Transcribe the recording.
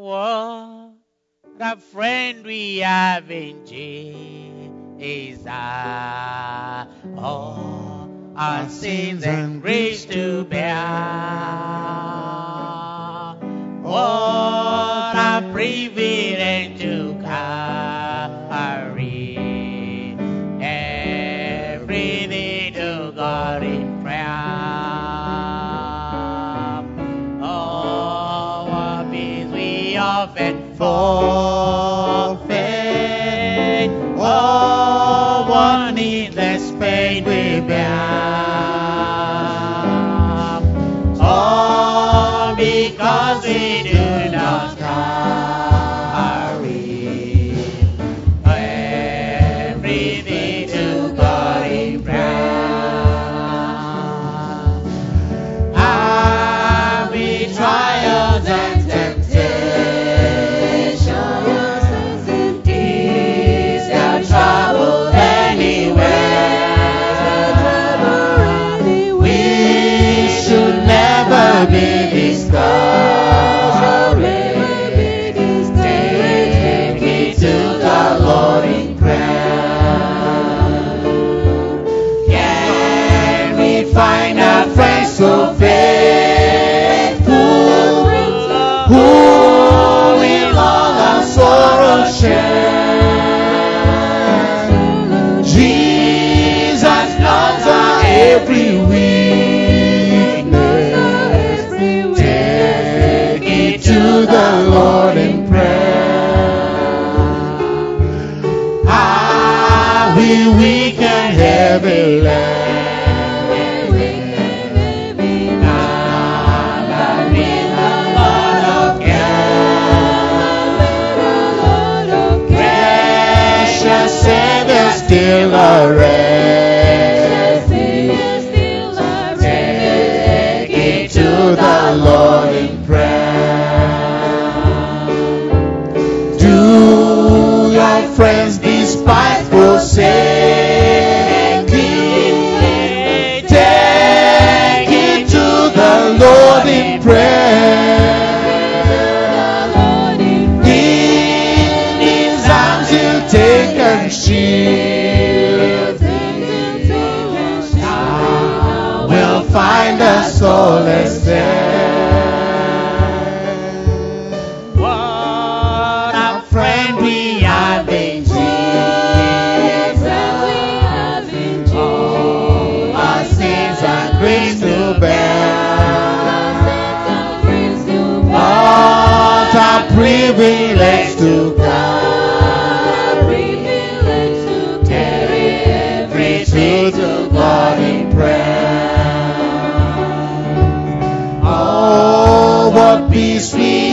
What a friend we have in Jesus. All our sins and griefs to bear. What a privilege often forfeit. Oh, what needless pain we bear. All because we so faithful who will all our sorrow share? Jesus knows our every weakness. Take it to the Lord in prayer. Ah, we weak and heavy land. Still a rest. Take it to the Lord in prayer. Do your friends despise forsaking? Take it to the Lord in prayer. Take and shield. We'll find a solace there. What a friend we have in Jesus. All our sins and griefs to bear. What a privilege to